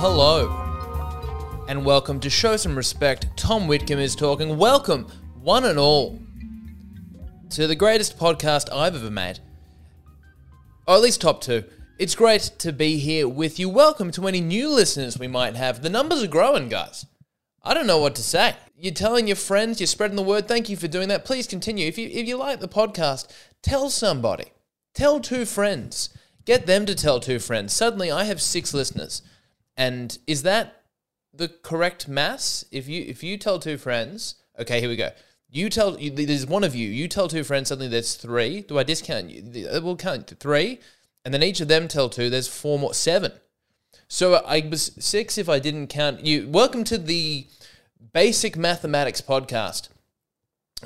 Hello, and welcome to Show Some Respect. Tom Whitcomb is talking. Welcome, one and all, to the greatest podcast I've ever made, or at least top two. It's great to be here with you. Welcome to any new listeners we might have. The numbers are growing, guys. I don't know what to say. You're telling your friends, you're spreading the word. Thank you for doing that. Please continue. If you if you like the podcast, tell somebody. Tell two friends. Get them to tell two friends. Suddenly I have six listeners. And is that the correct mass? If you if you tell two friends, okay, here we go. You tell you, there's one of you. You tell two friends suddenly there's three. Do I discount you? We'll count three, and then each of them tell two. There's four more, seven. So I was six if I didn't count you. Welcome to the basic mathematics podcast.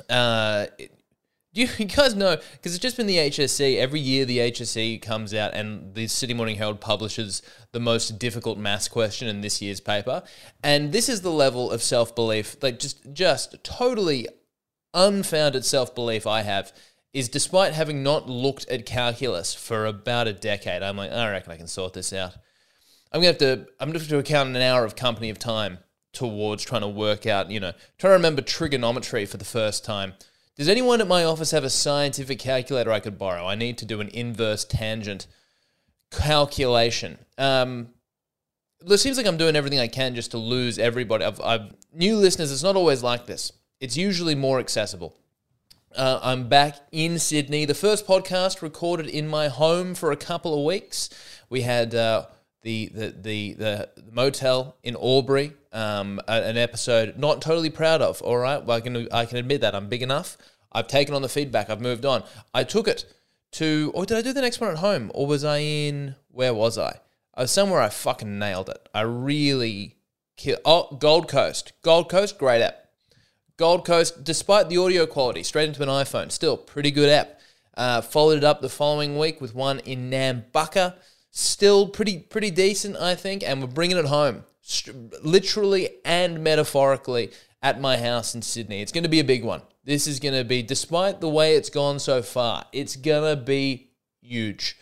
Uh, do you, guys know? Because it's just been the HSC. Every year, the HSC comes out and the Sydney Morning Herald publishes the most difficult maths question in this year's paper. And this is the level of self belief, like just just totally unfounded self belief I have. Is despite having not looked at calculus for about a decade, I'm like, I reckon I can sort this out. I'm gonna have to. I'm gonna have to account an hour of company of time towards trying to work out. You know, trying to remember trigonometry for the first time. Does anyone at my office have a scientific calculator I could borrow? I need to do an inverse tangent calculation. Um, it seems like I'm doing everything I can just to lose everybody. I've, I've new listeners. It's not always like this. It's usually more accessible. Uh, I'm back in Sydney. The first podcast recorded in my home for a couple of weeks. We had uh, the, the the the motel in Albury, um, an episode not totally proud of. All right, well, I can I can admit that I'm big enough. I've taken on the feedback. I've moved on. I took it to, or did I do the next one at home, or was I in? Where was I? I was somewhere. I fucking nailed it. I really killed. Oh, Gold Coast. Gold Coast, great app. Gold Coast, despite the audio quality, straight into an iPhone, still pretty good app. Uh, followed it up the following week with one in Nambucca still pretty pretty decent, I think, and we're bringing it home, literally and metaphorically, at my house in Sydney. It's going to be a big one. This is going to be, despite the way it's gone so far, it's going to be huge.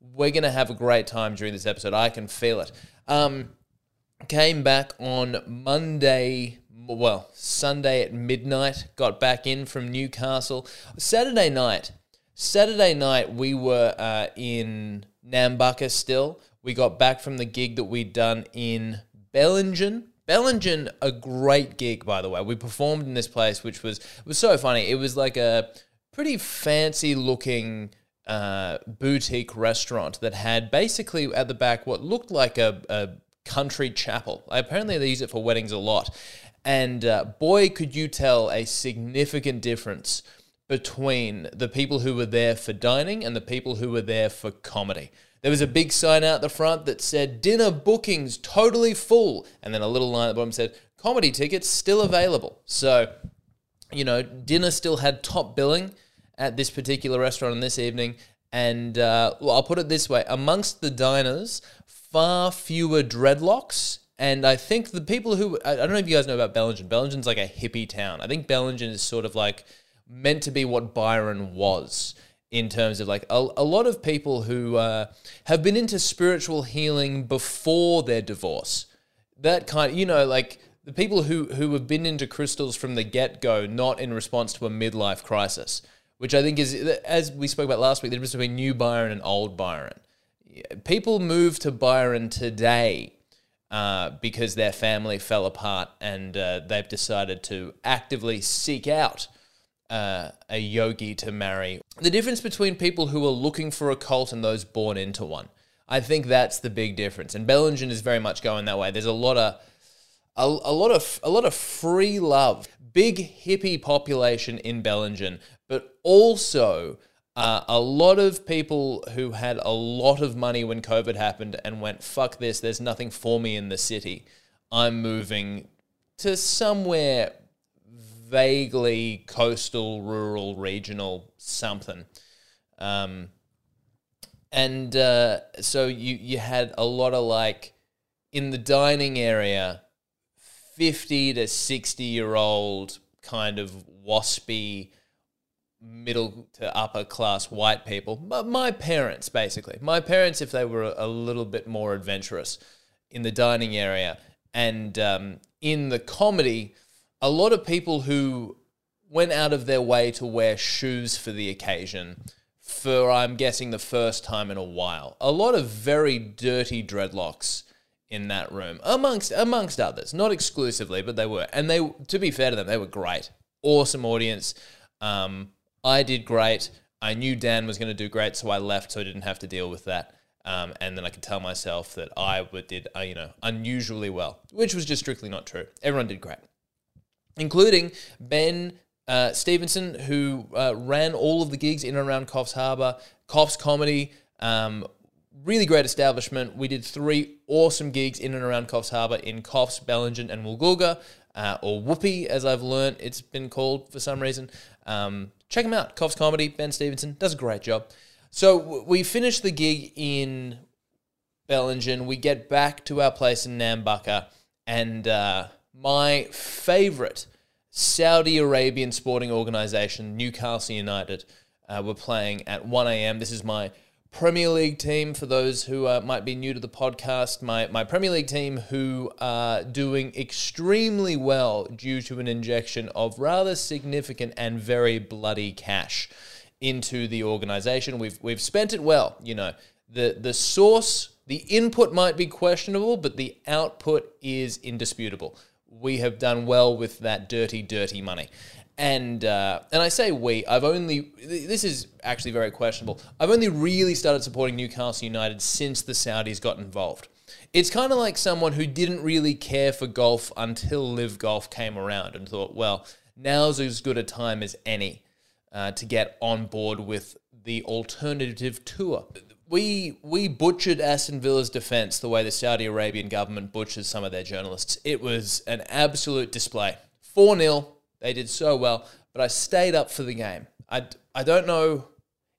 We're going to have a great time during this episode. I can feel it. Um, came back on Monday, well, Sunday at midnight, got back in from Newcastle. Saturday night, Saturday night, we were uh, in Nambucca still. We got back from the gig that we'd done in Bellingen. Bellingen, a great gig, by the way. We performed in this place, which was was so funny. It was like a pretty fancy looking uh, boutique restaurant that had basically at the back what looked like a, a country chapel. Apparently, they use it for weddings a lot. And uh, boy, could you tell a significant difference between the people who were there for dining and the people who were there for comedy. There was a big sign out the front that said dinner bookings totally full, and then a little line at the bottom said comedy tickets still available. So, you know, dinner still had top billing at this particular restaurant on this evening. And uh, well, I'll put it this way amongst the diners, far fewer dreadlocks. And I think the people who, I don't know if you guys know about Bellingen. Bellingen's like a hippie town. I think Bellingen is sort of like meant to be what Byron was in terms of like a, a lot of people who uh, have been into spiritual healing before their divorce. That kind, you know, like the people who who have been into crystals from the get go, not in response to a midlife crisis, which I think is as we spoke about last week, the difference between new Byron and old Byron. People move to Byron today uh, because their family fell apart and uh, they've decided to actively seek out uh, a yogi to marry. The difference between people who are looking for a cult and those born into one. I think that's the big difference. And Bellingen is very much going that way. There's a lot of a, a lot of a lot of free love, big hippie population in Bellingen, but also uh, a lot of people who had a lot of money when COVID happened and went, fuck this, there's nothing for me in the city. I'm moving to somewhere vaguely coastal, rural, regional something. Um, and uh, so you you had a lot of like in the dining area, fifty to sixty year old kind of waspy middle to upper class white people. But my parents, basically, my parents, if they were a little bit more adventurous, in the dining area, and um, in the comedy, a lot of people who went out of their way to wear shoes for the occasion for I'm guessing the first time in a while. A lot of very dirty dreadlocks in that room, amongst amongst others, not exclusively, but they were. And they, to be fair to them, they were great, awesome audience. Um, I did great. I knew Dan was going to do great, so I left, so I didn't have to deal with that. Um, and then I could tell myself that I did, uh, you know, unusually well, which was just strictly not true. Everyone did great, including Ben uh, Stevenson, who uh, ran all of the gigs in and around Coffs Harbour, Coffs Comedy, um, really great establishment. We did three awesome gigs in and around Coffs Harbour in Coffs, Bellingen, and Woolgoolga, uh, or Woopi, as I've learned it's been called for some reason. Um, check him out. Coffs Comedy, Ben Stevenson does a great job. So we finish the gig in Bellingen. We get back to our place in Nambucca, and uh, my favourite Saudi Arabian sporting organisation, Newcastle United, uh, were playing at 1 a.m. This is my Premier League team for those who uh, might be new to the podcast. My, my Premier League team who are doing extremely well due to an injection of rather significant and very bloody cash into the organization. We've, we've spent it well, you know. The, the source, the input might be questionable, but the output is indisputable we have done well with that dirty, dirty money. And uh, and I say we. I've only this is actually very questionable. I've only really started supporting Newcastle United since the Saudis got involved. It's kind of like someone who didn't really care for golf until LIV Golf came around and thought, well, now's as good a time as any uh, to get on board with the alternative tour we we butchered Aston Villa's defense the way the Saudi Arabian government butchers some of their journalists. It was an absolute display. 4 0. They did so well, but I stayed up for the game. I, I don't know.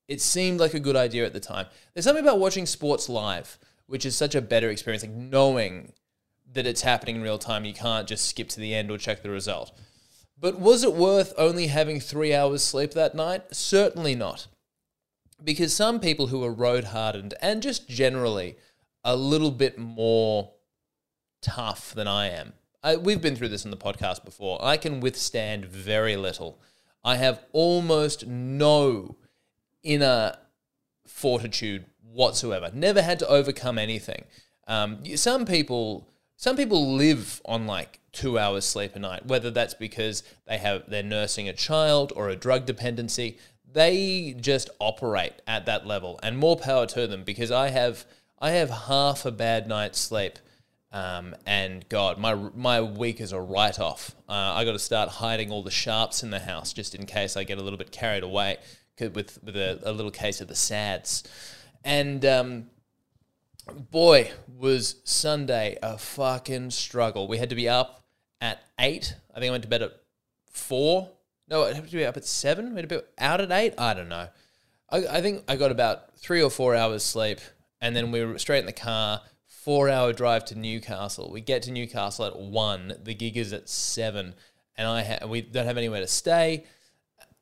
It seemed like a good idea at the time. There's something about watching sports live, which is such a better experience, like knowing that it's happening in real time. You can't just skip to the end or check the result. But was it worth only having three hours sleep that night? Certainly not because some people who are road hardened and just generally a little bit more tough than I am. I, we've been through this in the podcast before. I can withstand very little. I have almost no inner fortitude whatsoever. Never had to overcome anything. Um, some people, some people live on like two hours sleep a night, whether that's because they have they're nursing a child or a drug dependency they just operate at that level, and more power to them because I have I have half a bad night's sleep, um, and God, my my week is a write off. Uh, I got to start hiding all the sharps in the house just in case I get a little bit carried away with with a, a little case of the sads, and. Um, boy, was Sunday a fucking struggle. We had to be up at eight. I think I went to bed at four no, it had to be up at seven. We had to be out at eight. I don't know. I, I think I got about three or four hours sleep, and then we were straight in the car. Four hour drive to Newcastle. We get to Newcastle at one. The gig is at seven, and I ha- we don't have anywhere to stay.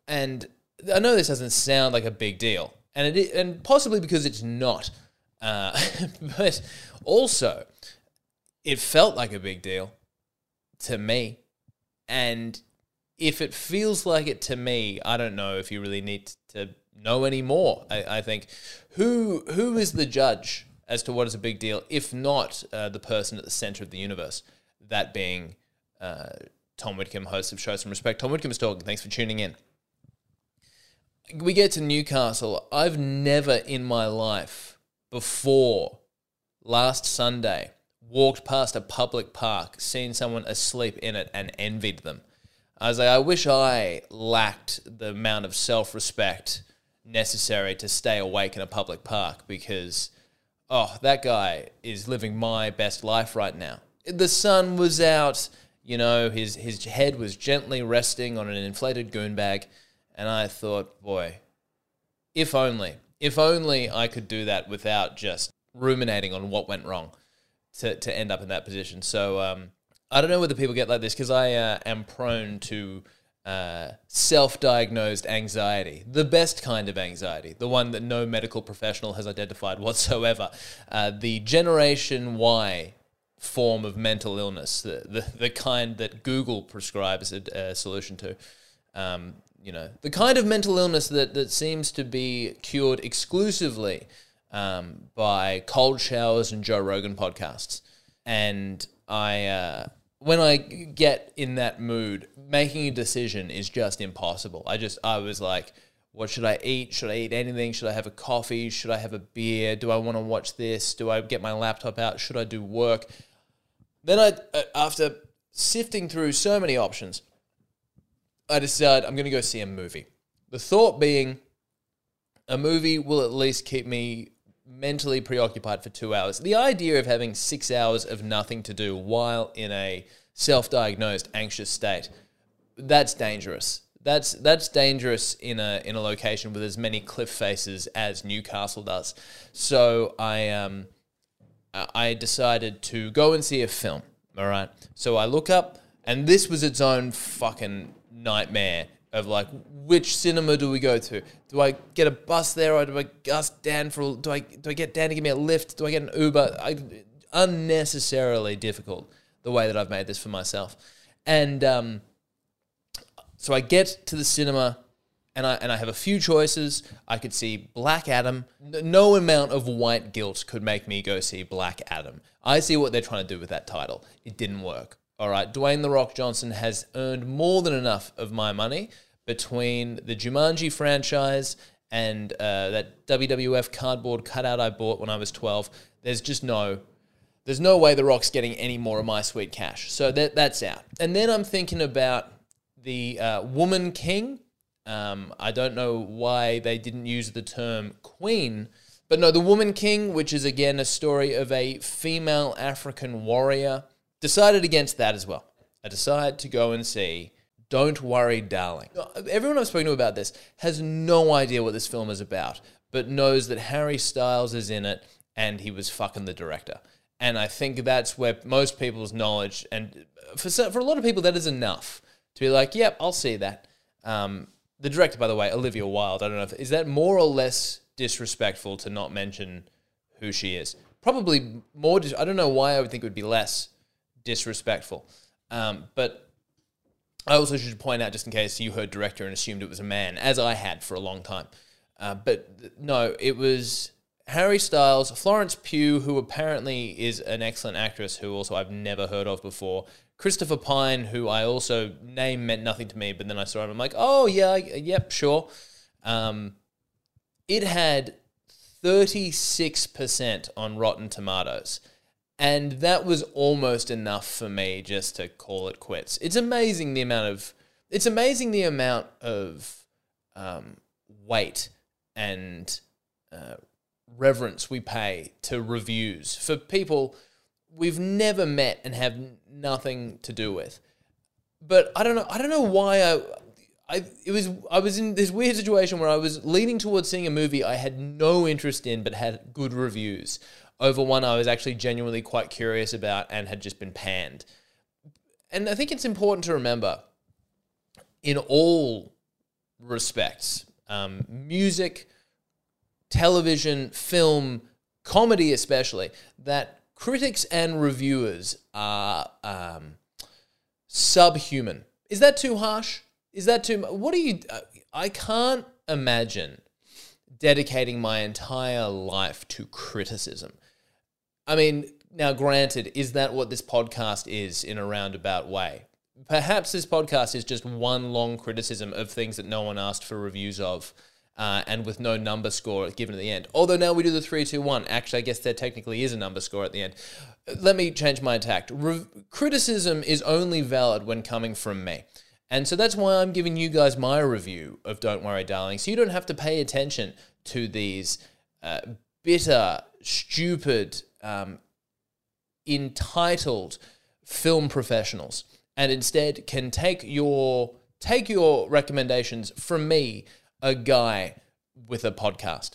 And I know this doesn't sound like a big deal, and and possibly because it's not. Uh, but also, it felt like a big deal to me, and if it feels like it to me, I don't know if you really need to know any more. I, I think who who is the judge as to what is a big deal, if not uh, the person at the center of the universe, that being uh, Tom Whitcomb, host of Show Some Respect. Tom Whitcomb's talking. Thanks for tuning in. We get to Newcastle. I've never in my life before last Sunday walked past a public park, seen someone asleep in it, and envied them. I was like, I wish I lacked the amount of self respect necessary to stay awake in a public park because, oh, that guy is living my best life right now. The sun was out, you know, his, his head was gently resting on an inflated goon bag. And I thought, boy, if only, if only I could do that without just ruminating on what went wrong to, to end up in that position. So, um, I don't know whether people get like this because I uh, am prone to uh, self diagnosed anxiety, the best kind of anxiety, the one that no medical professional has identified whatsoever. Uh, the Generation Y form of mental illness, the the, the kind that Google prescribes a, a solution to. Um, you know, the kind of mental illness that, that seems to be cured exclusively um, by cold showers and Joe Rogan podcasts. And I, uh, when I get in that mood, making a decision is just impossible. I just, I was like, what should I eat? Should I eat anything? Should I have a coffee? Should I have a beer? Do I want to watch this? Do I get my laptop out? Should I do work? Then I, uh, after sifting through so many options, I decided I'm going to go see a movie. The thought being, a movie will at least keep me mentally preoccupied for two hours. The idea of having six hours of nothing to do while in a self diagnosed anxious state, that's dangerous. That's that's dangerous in a in a location with as many cliff faces as Newcastle does. So I um I decided to go and see a film. All right. So I look up, and this was its own fucking nightmare of like which cinema do we go to? Do I get a bus there or do I ask Dan for? Do I do I get Dan to give me a lift? Do I get an Uber? I, unnecessarily difficult the way that I've made this for myself, and um, so I get to the cinema. And I, and I have a few choices. I could see Black Adam. No amount of white guilt could make me go see Black Adam. I see what they're trying to do with that title. It didn't work. All right, Dwayne The Rock Johnson has earned more than enough of my money between the Jumanji franchise and uh, that WWF cardboard cutout I bought when I was 12. There's just no, there's no way The Rock's getting any more of my sweet cash. So that that's out. And then I'm thinking about the uh, Woman King. Um, I don't know why they didn't use the term queen, but no, the Woman King, which is again a story of a female African warrior decided against that as well. I decided to go and see Don't Worry, Darling. Everyone I've spoken to about this has no idea what this film is about, but knows that Harry Styles is in it and he was fucking the director. And I think that's where most people's knowledge, and for, for a lot of people, that is enough to be like, yep, I'll see that. Um, the director, by the way, Olivia Wilde, I don't know if, is that more or less disrespectful to not mention who she is? Probably more, I don't know why I would think it would be less disrespectful. Um, but I also should point out, just in case you heard director and assumed it was a man, as I had for a long time. Uh, but no, it was Harry Styles, Florence Pugh, who apparently is an excellent actress, who also I've never heard of before. Christopher Pine, who I also name meant nothing to me, but then I saw him, I'm like, oh yeah, yep, sure. Um, it had 36% on Rotten Tomatoes. And that was almost enough for me just to call it quits. It's amazing the amount of it's amazing the amount of um, weight and uh, reverence we pay to reviews for people we've never met and have nothing to do with. But I don't know. I don't know why I. I it was I was in this weird situation where I was leaning towards seeing a movie I had no interest in but had good reviews over one I was actually genuinely quite curious about and had just been panned. And I think it's important to remember in all respects um, music, television, film, comedy, especially that critics and reviewers are um, subhuman. Is that too harsh? Is that too? What do you? Uh, I can't imagine dedicating my entire life to criticism. I mean, now granted, is that what this podcast is in a roundabout way? Perhaps this podcast is just one long criticism of things that no one asked for reviews of. Uh, and with no number score given at the end. Although now we do the three, two, one. Actually, I guess there technically is a number score at the end. Let me change my tact. Re- criticism is only valid when coming from me. And so that's why I'm giving you guys my review of Don't Worry, Darling. So you don't have to pay attention to these uh, bitter, stupid, um, entitled film professionals and instead can take your take your recommendations from me, a guy with a podcast.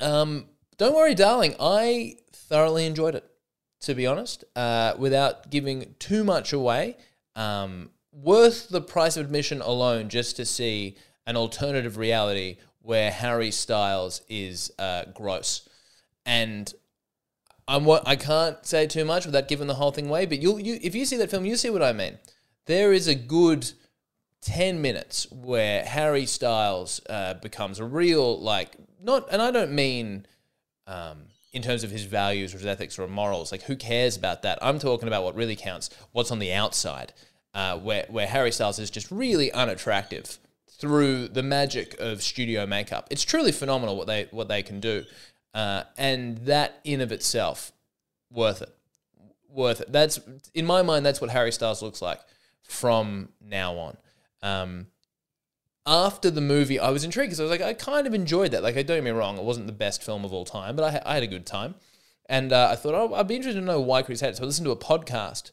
Um, don't worry, darling. I thoroughly enjoyed it, to be honest. Uh, without giving too much away, um, worth the price of admission alone just to see an alternative reality where Harry Styles is uh, gross. And I'm what I can't say too much without giving the whole thing away. But you'll you if you see that film, you see what I mean. There is a good ten minutes where Harry Styles uh, becomes a real like not, and I don't mean um, in terms of his values or his ethics or morals. Like who cares about that? I'm talking about what really counts. What's on the outside, uh, where where Harry Styles is just really unattractive through the magic of studio makeup. It's truly phenomenal what they what they can do, uh, and that in of itself, worth it, worth it. That's in my mind. That's what Harry Styles looks like from now on. Um, after the movie, I was intrigued because I was like, I kind of enjoyed that. Like, don't get me wrong, it wasn't the best film of all time, but I, I had a good time. And uh, I thought, oh, I'd be interested to know why Chris had it. So I listened to a podcast,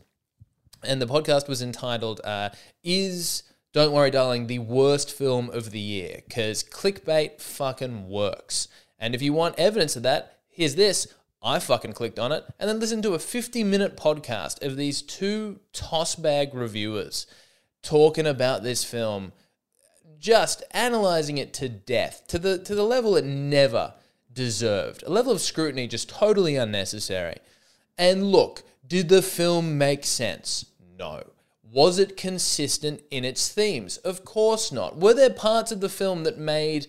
and the podcast was entitled uh, "Is Don't Worry, Darling the worst film of the year?" Because clickbait fucking works. And if you want evidence of that, here's this. I fucking clicked on it and then listened to a 50 minute podcast of these two toss bag reviewers talking about this film just analyzing it to death, to the to the level it never deserved. A level of scrutiny just totally unnecessary. And look, did the film make sense? No. Was it consistent in its themes? Of course not. Were there parts of the film that made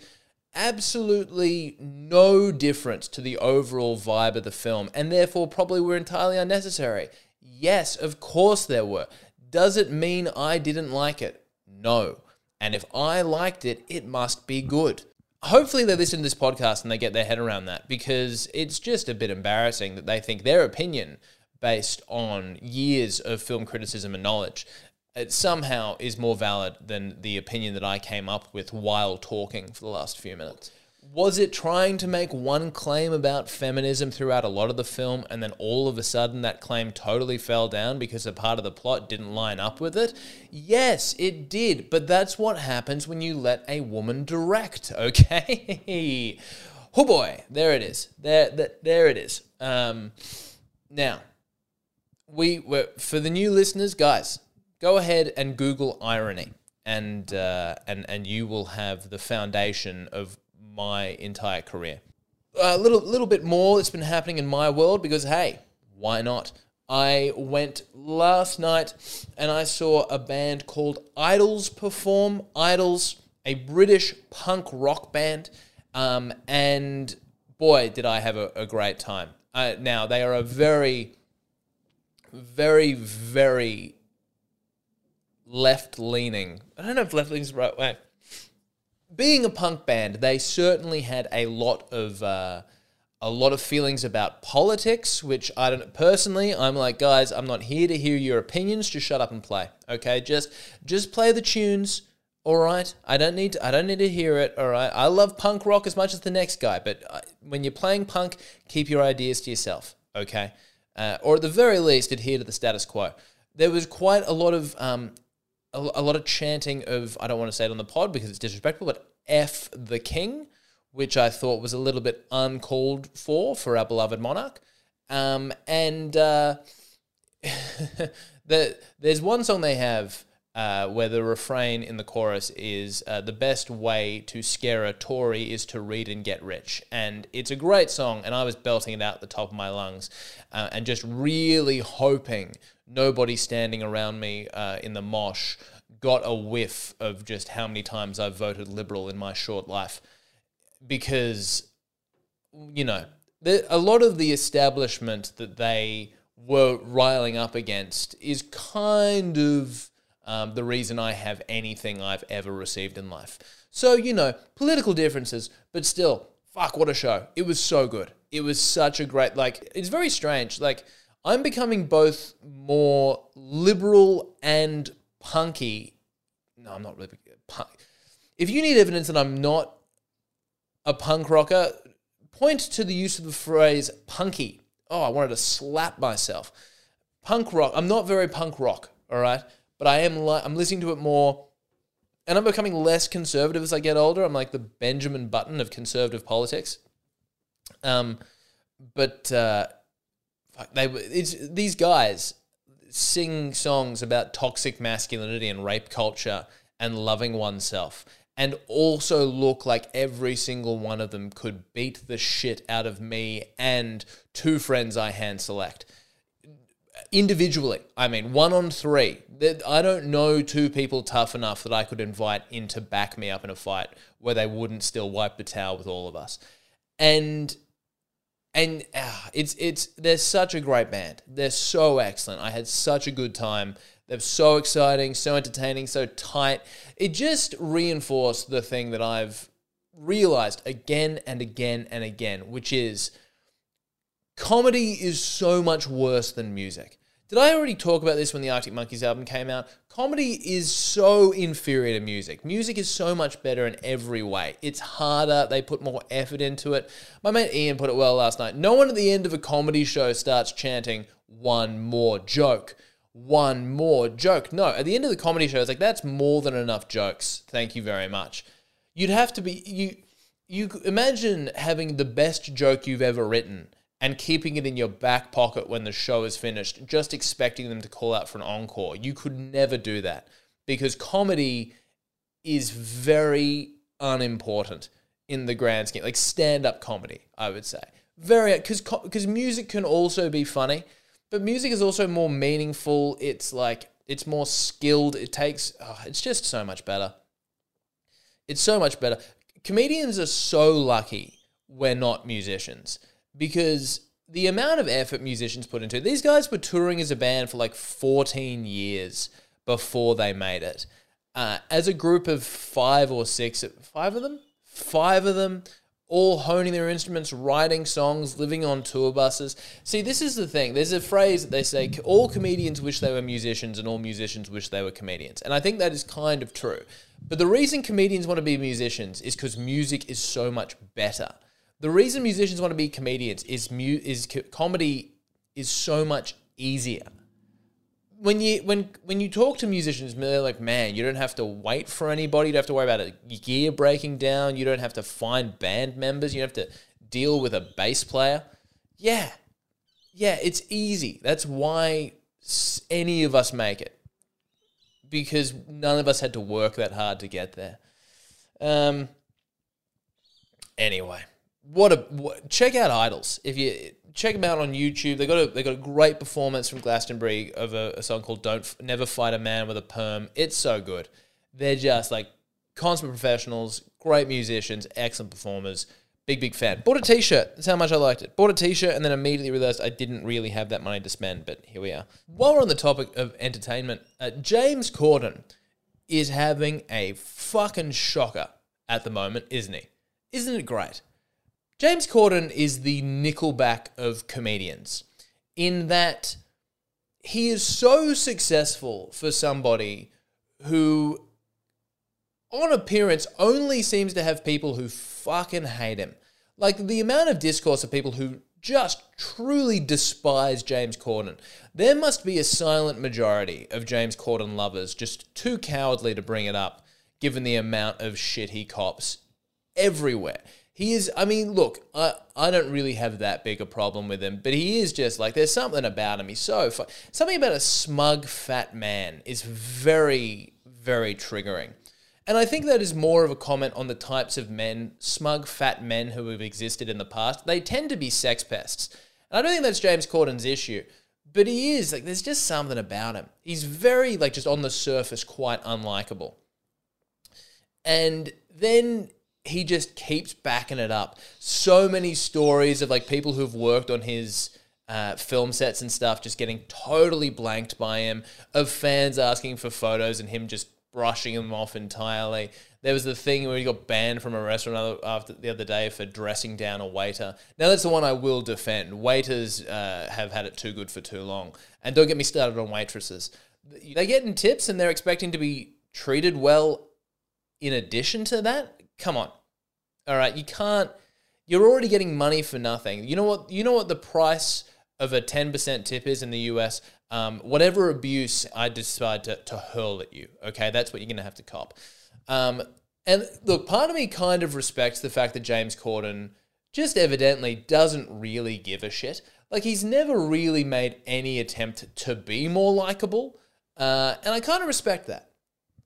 absolutely no difference to the overall vibe of the film and therefore probably were entirely unnecessary? Yes, of course there were. Does it mean I didn't like it? No. And if I liked it, it must be good. Hopefully, they listen to this podcast and they get their head around that because it's just a bit embarrassing that they think their opinion, based on years of film criticism and knowledge, it somehow is more valid than the opinion that I came up with while talking for the last few minutes was it trying to make one claim about feminism throughout a lot of the film and then all of a sudden that claim totally fell down because a part of the plot didn't line up with it? Yes, it did, but that's what happens when you let a woman direct, okay? oh boy, there it is. There, there, there it is. Um, now, we were for the new listeners, guys, go ahead and Google irony and uh, and and you will have the foundation of my entire career. A little little bit more that's been happening in my world because hey, why not? I went last night and I saw a band called IDLES perform. IDLES, a British punk rock band, um, and boy, did I have a, a great time. Uh, now they are a very, very, very left leaning. I don't know if left leaning is the right way being a punk band, they certainly had a lot of uh, a lot of feelings about politics, which I don't personally. I'm like, guys, I'm not here to hear your opinions. Just shut up and play, okay? Just just play the tunes. All right, I don't need to, I don't need to hear it. All right, I love punk rock as much as the next guy, but uh, when you're playing punk, keep your ideas to yourself, okay? Uh, or at the very least, adhere to the status quo. There was quite a lot of um, a, lot of chanting of I don't want to say it on the pod because it's disrespectful, but F the King, which I thought was a little bit uncalled for for our beloved monarch. Um, and uh, the, there's one song they have uh, where the refrain in the chorus is uh, the best way to scare a Tory is to read and get rich. And it's a great song, and I was belting it out the top of my lungs uh, and just really hoping nobody standing around me uh, in the mosh got a whiff of just how many times I've voted Liberal in my short life. Because, you know, the, a lot of the establishment that they were riling up against is kind of um, the reason I have anything I've ever received in life. So, you know, political differences, but still, fuck, what a show. It was so good. It was such a great, like, it's very strange. Like, I'm becoming both more liberal and punky. No, I'm not really punk. If you need evidence that I'm not a punk rocker, point to the use of the phrase punky. Oh, I wanted to slap myself. Punk rock. I'm not very punk rock, all right? But I am li- I'm listening to it more and I'm becoming less conservative as I get older. I'm like the Benjamin Button of conservative politics. Um, but uh, they these guys sing songs about toxic masculinity and rape culture and loving oneself. and also look like every single one of them could beat the shit out of me and two friends I hand select. Individually, I mean, one on three. I don't know two people tough enough that I could invite in to back me up in a fight where they wouldn't still wipe the towel with all of us. And and uh, it's it's they're such a great band. They're so excellent. I had such a good time. They're so exciting, so entertaining, so tight. It just reinforced the thing that I've realized again and again and again, which is comedy is so much worse than music. Did I already talk about this when the Arctic Monkeys album came out? Comedy is so inferior to music. Music is so much better in every way. It's harder, they put more effort into it. My mate Ian put it well last night. No one at the end of a comedy show starts chanting, one more joke. One more joke. No, at the end of the comedy show, it's like, that's more than enough jokes. Thank you very much. You'd have to be, you, you imagine having the best joke you've ever written and keeping it in your back pocket when the show is finished, just expecting them to call out for an encore. You could never do that because comedy is very unimportant in the grand scheme, like stand up comedy, I would say. Very, because because music can also be funny, but music is also more meaningful. It's like, it's more skilled. It takes, oh, it's just so much better. It's so much better. Comedians are so lucky we're not musicians because the amount of effort musicians put into it, these guys were touring as a band for like 14 years before they made it. Uh, as a group of five or six, five of them, five of them, all honing their instruments, writing songs, living on tour buses. See, this is the thing. There's a phrase that they say all comedians wish they were musicians and all musicians wish they were comedians. And I think that is kind of true. But the reason comedians want to be musicians is because music is so much better. The reason musicians want to be comedians is mu- is co- comedy is so much easier. When you when when you talk to musicians, they're like, man, you don't have to wait for anybody. You don't have to worry about a gear breaking down. You don't have to find band members. You don't have to deal with a bass player. Yeah, yeah, it's easy. That's why any of us make it because none of us had to work that hard to get there. Um. Anyway, what a what, check out IDLES if you check them out on YouTube. They got a they got a great performance from Glastonbury of a, a, song called "Don't Never Fight a Man with a Perm." It's so good. They're just like consummate professionals, great musicians, excellent performers. Big big fan. Bought a T-shirt. That's how much I liked it. Bought a T-shirt and then immediately realized I didn't really have that money to spend. But here we are. While we're on the topic of entertainment, uh, James Corden is having a fucking shocker at the moment, isn't he? Isn't it great? James Corden is the Nickelback of comedians in that he is so successful for somebody who, on appearance, only seems to have people who fucking hate him. Like the amount of discourse of people who just truly despise James Corden. There must be a silent majority of James Corden lovers just too cowardly to bring it up, given the amount of shit he cops everywhere. He is, I mean, look, I, I don't really have that big a problem with him, but he is just like, there's something about him. He's so, fu- something about a smug, fat man is very, very triggering. And I think that is more of a comment on the types of men, smug, fat men who have existed in the past. They tend to be sex pests. And I don't think that's James Corden's issue, but he is, like, there's just something about him. He's very, like, just on the surface, quite unlikable. And then he just keeps backing it up. So many stories of like people who've worked on his uh, film sets and stuff just getting totally blanked by him, of fans asking for photos and him just brushing them off entirely. There was the thing where he got banned from a restaurant after the other day for dressing down a waiter. Now that's the one I will defend. Waiters uh, have had it too good for too long, and don't get me started on waitresses. They get in tips and they're expecting to be treated well. In addition to that, come on. All right, you can't. You're already getting money for nothing. You know what? You know what the price of a 10% tip is in the US. Um, whatever abuse I decide to, to hurl at you, okay, that's what you're going to have to cop. Um, and look, part of me kind of respects the fact that James Corden just evidently doesn't really give a shit. Like, he's never really made any attempt to be more likable. Uh, and I kind of respect that.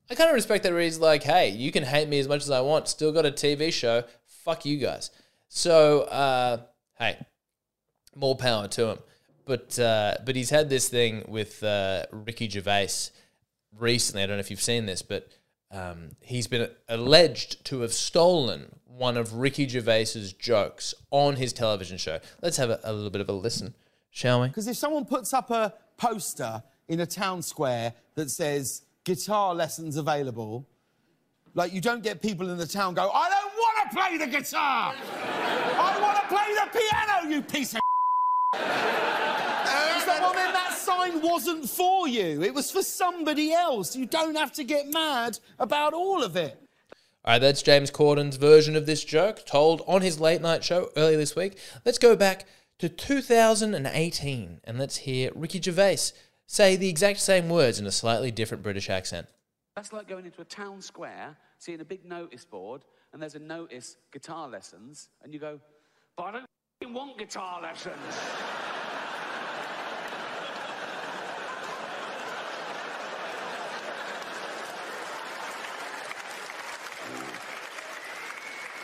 I kind of respect that where he's like, hey, you can hate me as much as I want, still got a TV show, fuck you guys. So, uh, hey, more power to him. But uh, but he's had this thing with uh, Ricky Gervais recently. I don't know if you've seen this, but um, he's been alleged to have stolen one of Ricky Gervais's jokes on his television show. Let's have a, a little bit of a listen, shall we? Because if someone puts up a poster in a town square that says guitar lessons available, like you don't get people in the town go, I don't want to play the guitar. I want to play the piano, you piece of. Well, then that sign wasn't for you. It was for somebody else. You don't have to get mad about all of it. All right, that's James Corden's version of this joke, told on his late night show earlier this week. Let's go back to 2018 and let's hear Ricky Gervais say the exact same words in a slightly different British accent. That's like going into a town square, seeing a big notice board, and there's a notice guitar lessons, and you go, but I don't want guitar lessons.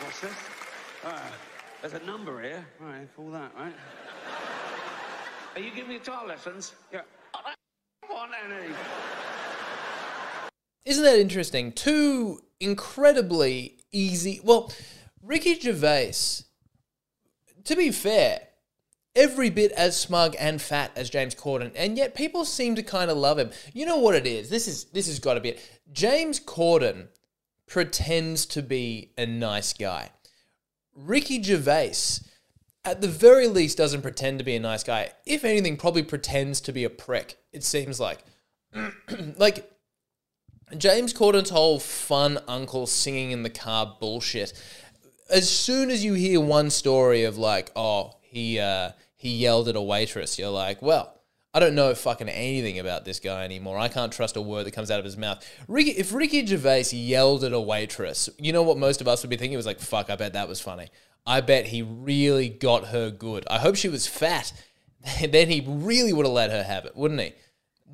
What's this? All there's a number here. All right, call that, right? Are you giving guitar lessons? Yeah. Want any. Isn't that interesting? Two incredibly easy. Well, Ricky Gervais, to be fair, every bit as smug and fat as James Corden, and yet people seem to kind of love him. You know what it is? This is this has got to be it. James Corden pretends to be a nice guy. Ricky Gervais, at the very least, doesn't pretend to be a nice guy. If anything, probably pretends to be a prick. It seems like, like James Corden's whole fun uncle singing in the car bullshit. As soon as you hear one story of like, oh, he uh, he yelled at a waitress, you're like, well, I don't know fucking anything about this guy anymore. I can't trust a word that comes out of his mouth. Ricky, if Ricky Gervais yelled at a waitress, you know what most of us would be thinking? It was like, fuck, I bet that was funny. I bet he really got her good. I hope she was fat. then he really would have let her have it, wouldn't he?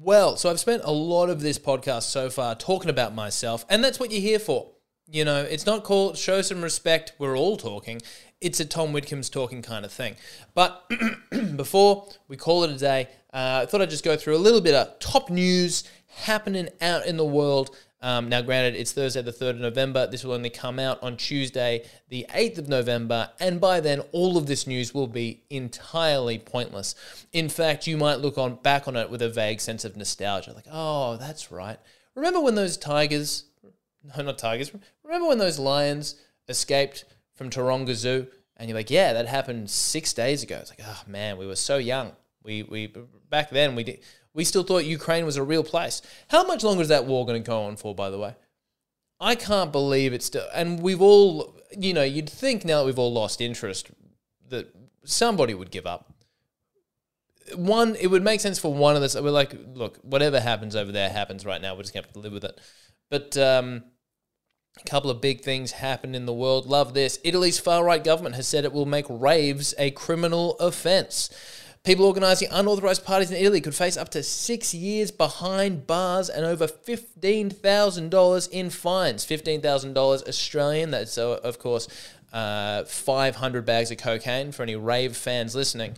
Well, so I've spent a lot of this podcast so far talking about myself, and that's what you're here for. You know, it's not called show some respect, we're all talking. It's a Tom Whitcomb's talking kind of thing. But before we call it a day, uh, I thought I'd just go through a little bit of top news happening out in the world. Um, now, granted, it's Thursday, the 3rd of November. This will only come out on Tuesday, the 8th of November. And by then, all of this news will be entirely pointless. In fact, you might look on back on it with a vague sense of nostalgia. Like, oh, that's right. Remember when those tigers, no, not tigers, remember when those lions escaped from Taronga Zoo? And you're like, yeah, that happened six days ago. It's like, oh man, we were so young. We, we back then we did we still thought Ukraine was a real place. How much longer is that war going to go on for, by the way? I can't believe it's still. And we've all, you know, you'd think now that we've all lost interest that somebody would give up. One, it would make sense for one of us. We're like, look, whatever happens over there happens right now. We're just going to have to live with it. But um, a couple of big things happened in the world. Love this. Italy's far right government has said it will make raves a criminal offence. People organising unauthorised parties in Italy could face up to six years behind bars and over $15,000 in fines. $15,000 Australian, that's, uh, of course, uh, 500 bags of cocaine for any rave fans listening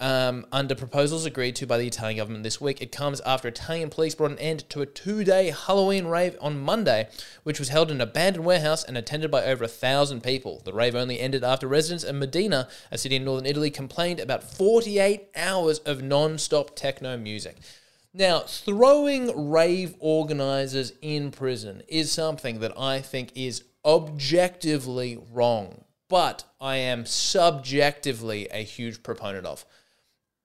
um, under proposals agreed to by the Italian government this week. It comes after Italian police brought an end to a two day Halloween rave on Monday, which was held in an abandoned warehouse and attended by over a thousand people. The rave only ended after residents in Modena, a city in northern Italy, complained about 48 hours of non stop techno music. Now, throwing rave organizers in prison is something that I think is objectively wrong, but I am subjectively a huge proponent of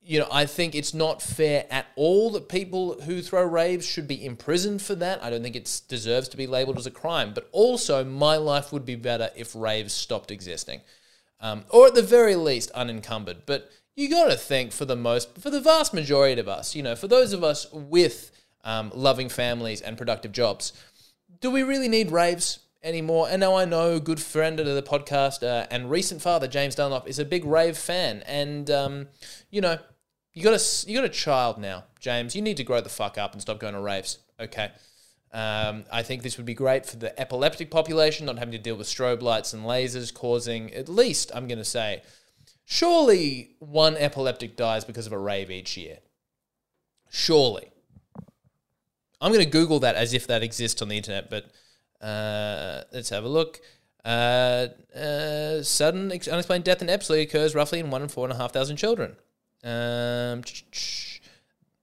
you know, I think it's not fair at all that people who throw raves should be imprisoned for that. I don't think it deserves to be labeled as a crime. But also, my life would be better if raves stopped existing, um, or at the very least, unencumbered. But you got to think for the most, for the vast majority of us, you know, for those of us with um, loving families and productive jobs, do we really need raves? Anymore. And now I know good friend of the podcast uh, and recent father James Dunlop is a big rave fan, and um, you know you got a you got a child now, James. You need to grow the fuck up and stop going to raves. Okay. Um, I think this would be great for the epileptic population, not having to deal with strobe lights and lasers, causing at least, I'm going to say, surely one epileptic dies because of a rave each year. Surely. I'm going to Google that as if that exists on the internet, but uh, let's have a look. Uh, uh, sudden unexplained death in epilepsy occurs roughly in one in four and a half thousand children. Um,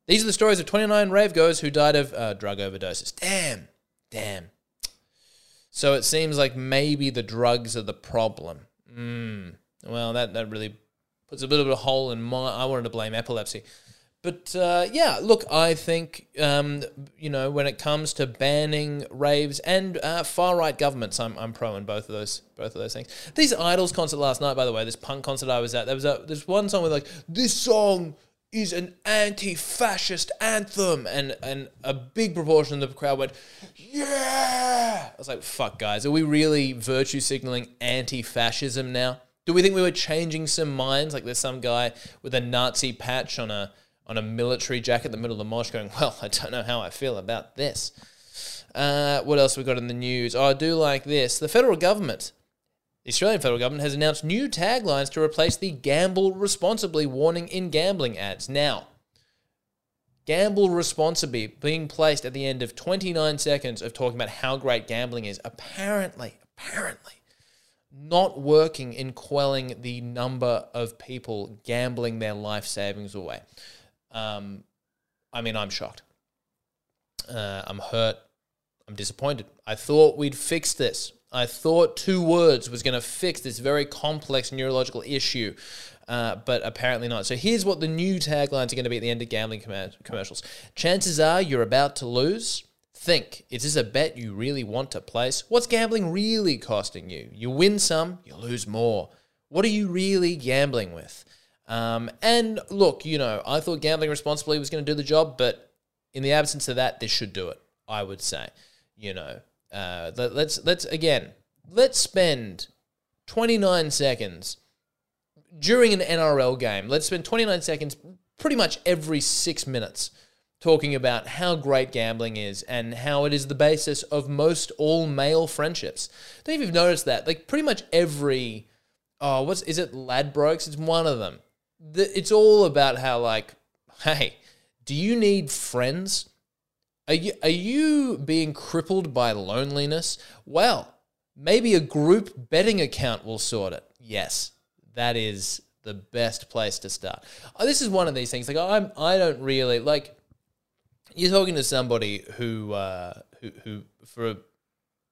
these are the stories of 29 rave goers who died of uh, drug overdoses. Damn, damn. So it seems like maybe the drugs are the problem. Mm. Well, that, that really puts a little bit of a hole in my. I wanted to blame epilepsy. But uh, yeah, look, I think um, you know when it comes to banning raves and uh, far right governments, I'm, I'm pro in both of those both of those things. These IDLES concert last night, by the way, this punk concert I was at, there was a there's one song with like this song is an anti-fascist anthem, and and a big proportion of the crowd went, yeah. I was like, fuck, guys, are we really virtue signaling anti-fascism now? Do we think we were changing some minds? Like there's some guy with a Nazi patch on a on a military jacket in the middle of the mosh going, well, I don't know how I feel about this. Uh, what else we got in the news? Oh, I do like this. The federal government, the Australian federal government, has announced new taglines to replace the gamble responsibly warning in gambling ads. Now, gamble responsibly being placed at the end of 29 seconds of talking about how great gambling is, apparently, apparently, not working in quelling the number of people gambling their life savings away. Um, I mean, I'm shocked. Uh, I'm hurt. I'm disappointed. I thought we'd fix this. I thought two words was going to fix this very complex neurological issue, uh, but apparently not. So here's what the new taglines are going to be at the end of gambling com- commercials. Chances are you're about to lose. Think, is this a bet you really want to place? What's gambling really costing you? You win some, you lose more. What are you really gambling with? Um, and look, you know, I thought gambling responsibly was going to do the job, but in the absence of that, this should do it. I would say, you know, uh, let, let's let's again, let's spend 29 seconds during an NRL game. Let's spend 29 seconds, pretty much every six minutes, talking about how great gambling is and how it is the basis of most all male friendships. I don't if you've noticed that. Like pretty much every oh, what's is it Ladbrokes? It's one of them the, it's all about how like, hey, do you need friends? Are you are you being crippled by loneliness? Well, maybe a group betting account will sort it. Yes, that is the best place to start. Oh, this is one of these things. Like I'm, I don't really like. You're talking to somebody who, uh, who, who for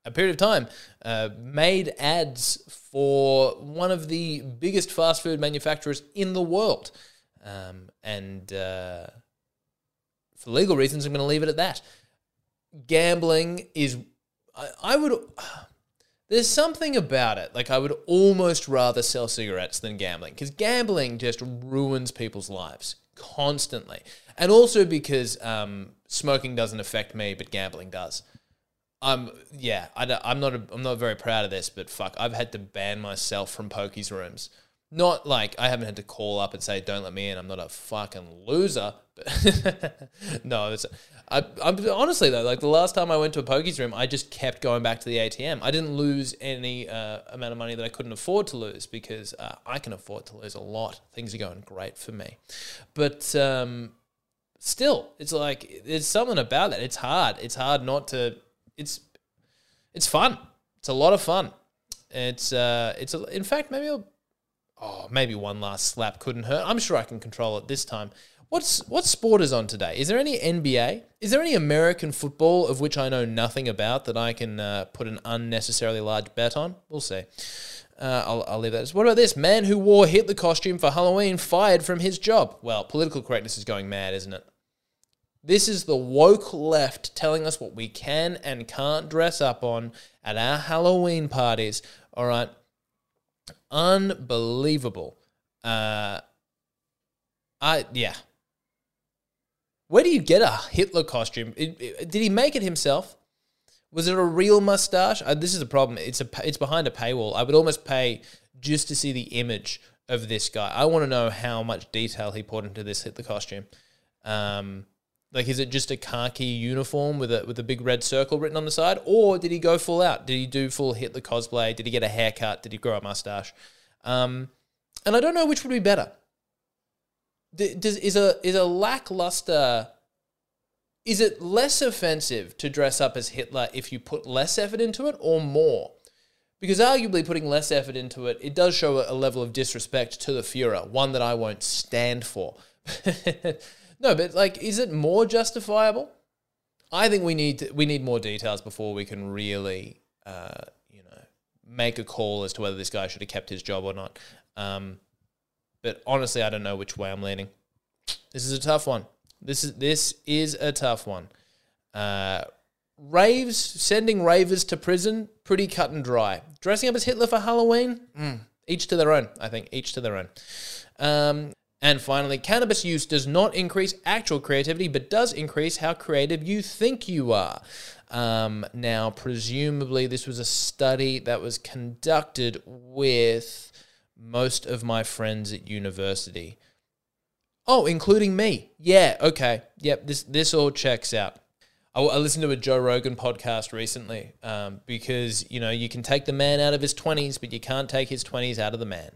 a, period of time uh, made ads for one of the biggest fast food manufacturers in the world. Um, and uh, for legal reasons, I'm going to leave it at that. Gambling is, I, I would, there's something about it. Like, I would almost rather sell cigarettes than gambling because gambling just ruins people's lives constantly. And also because um, smoking doesn't affect me, but gambling does. I'm yeah. I am not. A, I'm not very proud of this, but fuck, I've had to ban myself from pokies rooms. Not like I haven't had to call up and say, "Don't let me in." I'm not a fucking loser. But no, it's. I, I'm honestly though, like the last time I went to a pokies room, I just kept going back to the ATM. I didn't lose any uh, amount of money that I couldn't afford to lose because uh, I can afford to lose a lot. Things are going great for me, but um, still, it's like there's something about that. It's hard. It's hard not to it's it's fun. It's a lot of fun. It's uh, it's a, in fact maybe I'll, oh maybe one last slap couldn't hurt. I'm sure I can control it this time. What's what sport is on today? Is there any NBA? Is there any American football of which I know nothing about that I can uh, put an unnecessarily large bet on? We'll see. Uh, I'll, I'll leave that. What about this man who wore Hitler costume for Halloween fired from his job? Well, political correctness is going mad, isn't it? This is the woke left telling us what we can and can't dress up on at our Halloween parties. All right. Unbelievable. Uh, I, yeah. Where do you get a Hitler costume? It, it, did he make it himself? Was it a real mustache? Uh, this is a problem. It's a it's behind a paywall. I would almost pay just to see the image of this guy. I want to know how much detail he put into this Hitler costume. Um, Like, is it just a khaki uniform with a with a big red circle written on the side, or did he go full out? Did he do full Hitler cosplay? Did he get a haircut? Did he grow a mustache? Um, and I don't know which would be better. Does is a is a lackluster? Is it less offensive to dress up as Hitler if you put less effort into it, or more? Because arguably putting less effort into it, it does show a level of disrespect to the Führer, one that I won't stand for. no, but like, is it more justifiable? I think we need to, we need more details before we can really, uh, you know, make a call as to whether this guy should have kept his job or not. Um, but honestly, I don't know which way I'm leaning. This is a tough one. This is this is a tough one. Uh, raves, sending ravers to prison, pretty cut and dry. Dressing up as Hitler for Halloween, mm, each to their own. I think each to their own. Um, and finally, cannabis use does not increase actual creativity, but does increase how creative you think you are. Um, now, presumably, this was a study that was conducted with most of my friends at university. Oh, including me. Yeah, okay. Yep, this this all checks out. I, listened to a Joe Rogan podcast recently um, because you know you can take the man out of his twenties, but you can't take his twenties out of the man.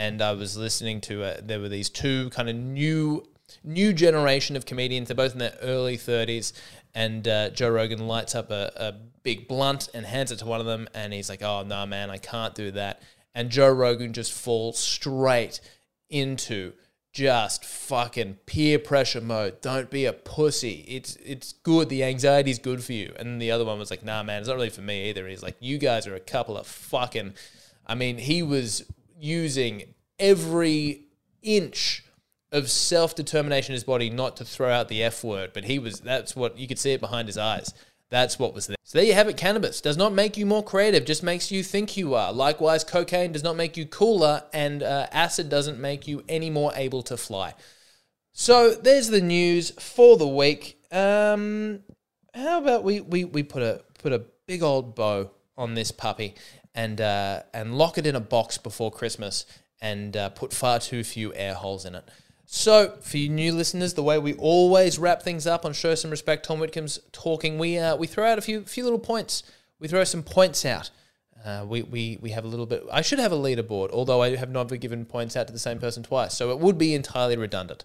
And I was listening to uh, there were these two kind of new new generation of comedians. They're both in their early thirties, and uh, Joe Rogan lights up a, a big blunt and hands it to one of them, and he's like, "Oh no, man, I can't do that." And Joe Rogan just falls straight into just fucking peer pressure mode. Don't be a pussy. It's it's good. The anxiety's good for you. And the other one was like, nah, man, it's not really for me either. He's like, you guys are a couple of fucking. I mean, he was using every inch of self determination in his body not to throw out the F word, but he was. That's what you could see it behind his eyes. That's what was there. So there you have it. Cannabis does not make you more creative, just makes you think you are. Likewise, cocaine does not make you cooler, and uh, acid doesn't make you any more able to fly. So there's the news for the week. Um, how about we, we, we put a put a big old bow on this puppy and uh, and lock it in a box before Christmas and uh, put far too few air holes in it. So, for you new listeners, the way we always wrap things up on Show Some Respect, Tom Whitcomb's talking, we uh, we throw out a few few little points. We throw some points out. Uh, we, we, we have a little bit. I should have a leaderboard, although I have never given points out to the same person twice, so it would be entirely redundant.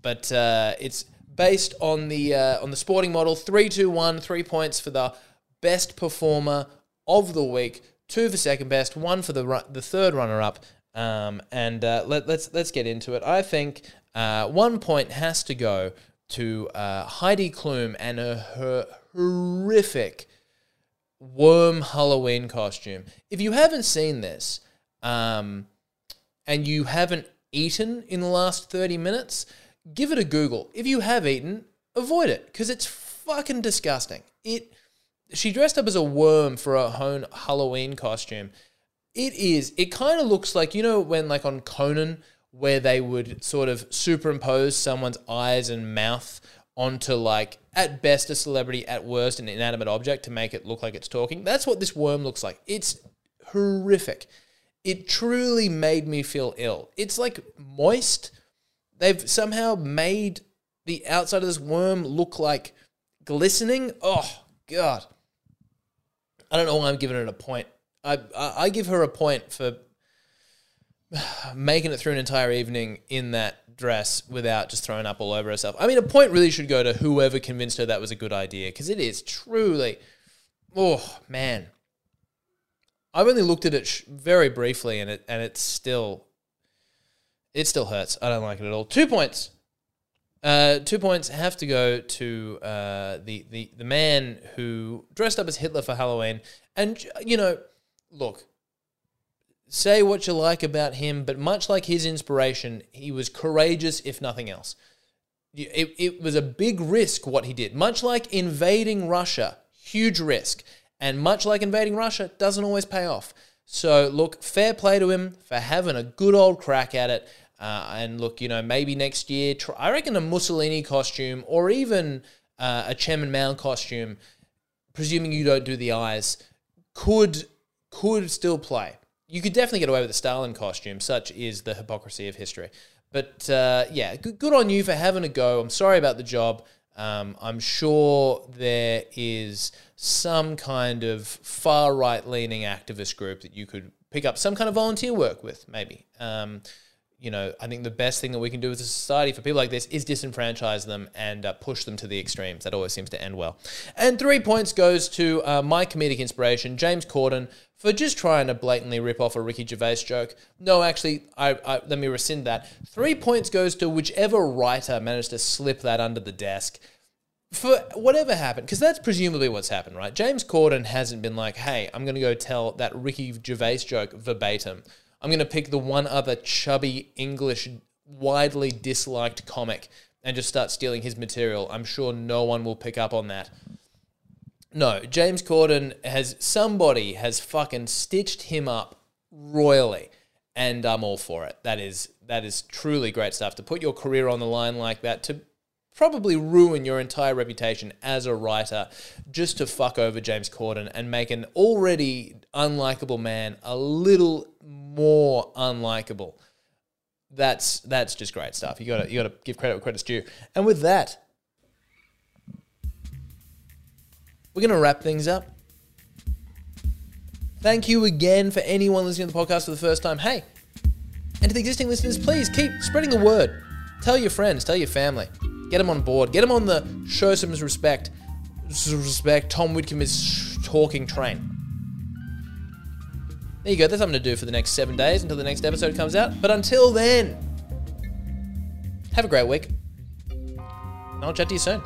But uh, it's based on the uh, on the sporting model: three, two, one, three points for the best performer of the week, two for second best, one for the the third runner up, um, and uh, let, let's let's get into it. I think uh, one point has to go to uh, Heidi Klum and her, her horrific worm Halloween costume. If you haven't seen this, um, and you haven't eaten in the last thirty minutes, give it a Google. If you have eaten, avoid it because it's fucking disgusting. It. She dressed up as a worm for her own Halloween costume. It is. It kind of looks like you know when like on Conan where they would sort of superimpose someone's eyes and mouth onto like at best a celebrity, at worst an inanimate object to make it look like it's talking. That's what this worm looks like. It's horrific. It truly made me feel ill. It's like moist. They've somehow made the outside of this worm look like glistening. Oh god. I don't know why I'm giving it a point. I, I give her a point for making it through an entire evening in that dress without just throwing up all over herself. I mean, a point really should go to whoever convinced her that was a good idea because it is truly, oh man. I've only looked at it sh- very briefly and it and it's still, it still hurts. I don't like it at all. Two points. Uh, two points have to go to uh, the, the the man who dressed up as Hitler for Halloween, and you know, look, say what you like about him, but much like his inspiration, he was courageous, if nothing else. It, it was a big risk what he did. Much like invading Russia, huge risk. And much like invading Russia, doesn't always pay off. So, look, fair play to him for having a good old crack at it. Uh, and look, you know, maybe next year, try, I reckon a Mussolini costume or even uh, a Chairman Mao costume, presuming you don't do the eyes, could could still play you could definitely get away with a Stalin costume. Such is the hypocrisy of history. But uh, yeah, good, good on you for having a go. I'm sorry about the job. Um, I'm sure there is some kind of far right leaning activist group that you could pick up some kind of volunteer work with, maybe. Um, you know, I think the best thing that we can do as a society for people like this is disenfranchise them and uh, push them to the extremes. That always seems to end well. And three points goes to uh, my comedic inspiration, James Corden, for just trying to blatantly rip off a Ricky Gervais joke. No, actually, I, I, let me rescind that. Three points goes to whichever writer managed to slip that under the desk for whatever happened, because that's presumably what's happened, right? James Corden hasn't been like, hey, I'm going to go tell that Ricky Gervais joke verbatim. I'm going to pick the one other chubby English, widely disliked comic and just start stealing his material. I'm sure no one will pick up on that. No, James Corden has somebody has fucking stitched him up royally, and I'm all for it. That is that is truly great stuff to put your career on the line like that to probably ruin your entire reputation as a writer just to fuck over James Corden and make an already unlikable man a little more unlikable. That's that's just great stuff. You gotta you gotta give credit where credit's due. And with that, we're gonna wrap things up. Thank you again for anyone listening to the podcast for the first time. Hey, and to the existing listeners, please keep spreading the word. Tell your friends, tell your family. Get them on board. Get them on the show some respect. Respect. Tom Whitcomb is talking train. There you go. That's something to do for the next seven days until the next episode comes out. But until then, have a great week. And I'll chat to you soon.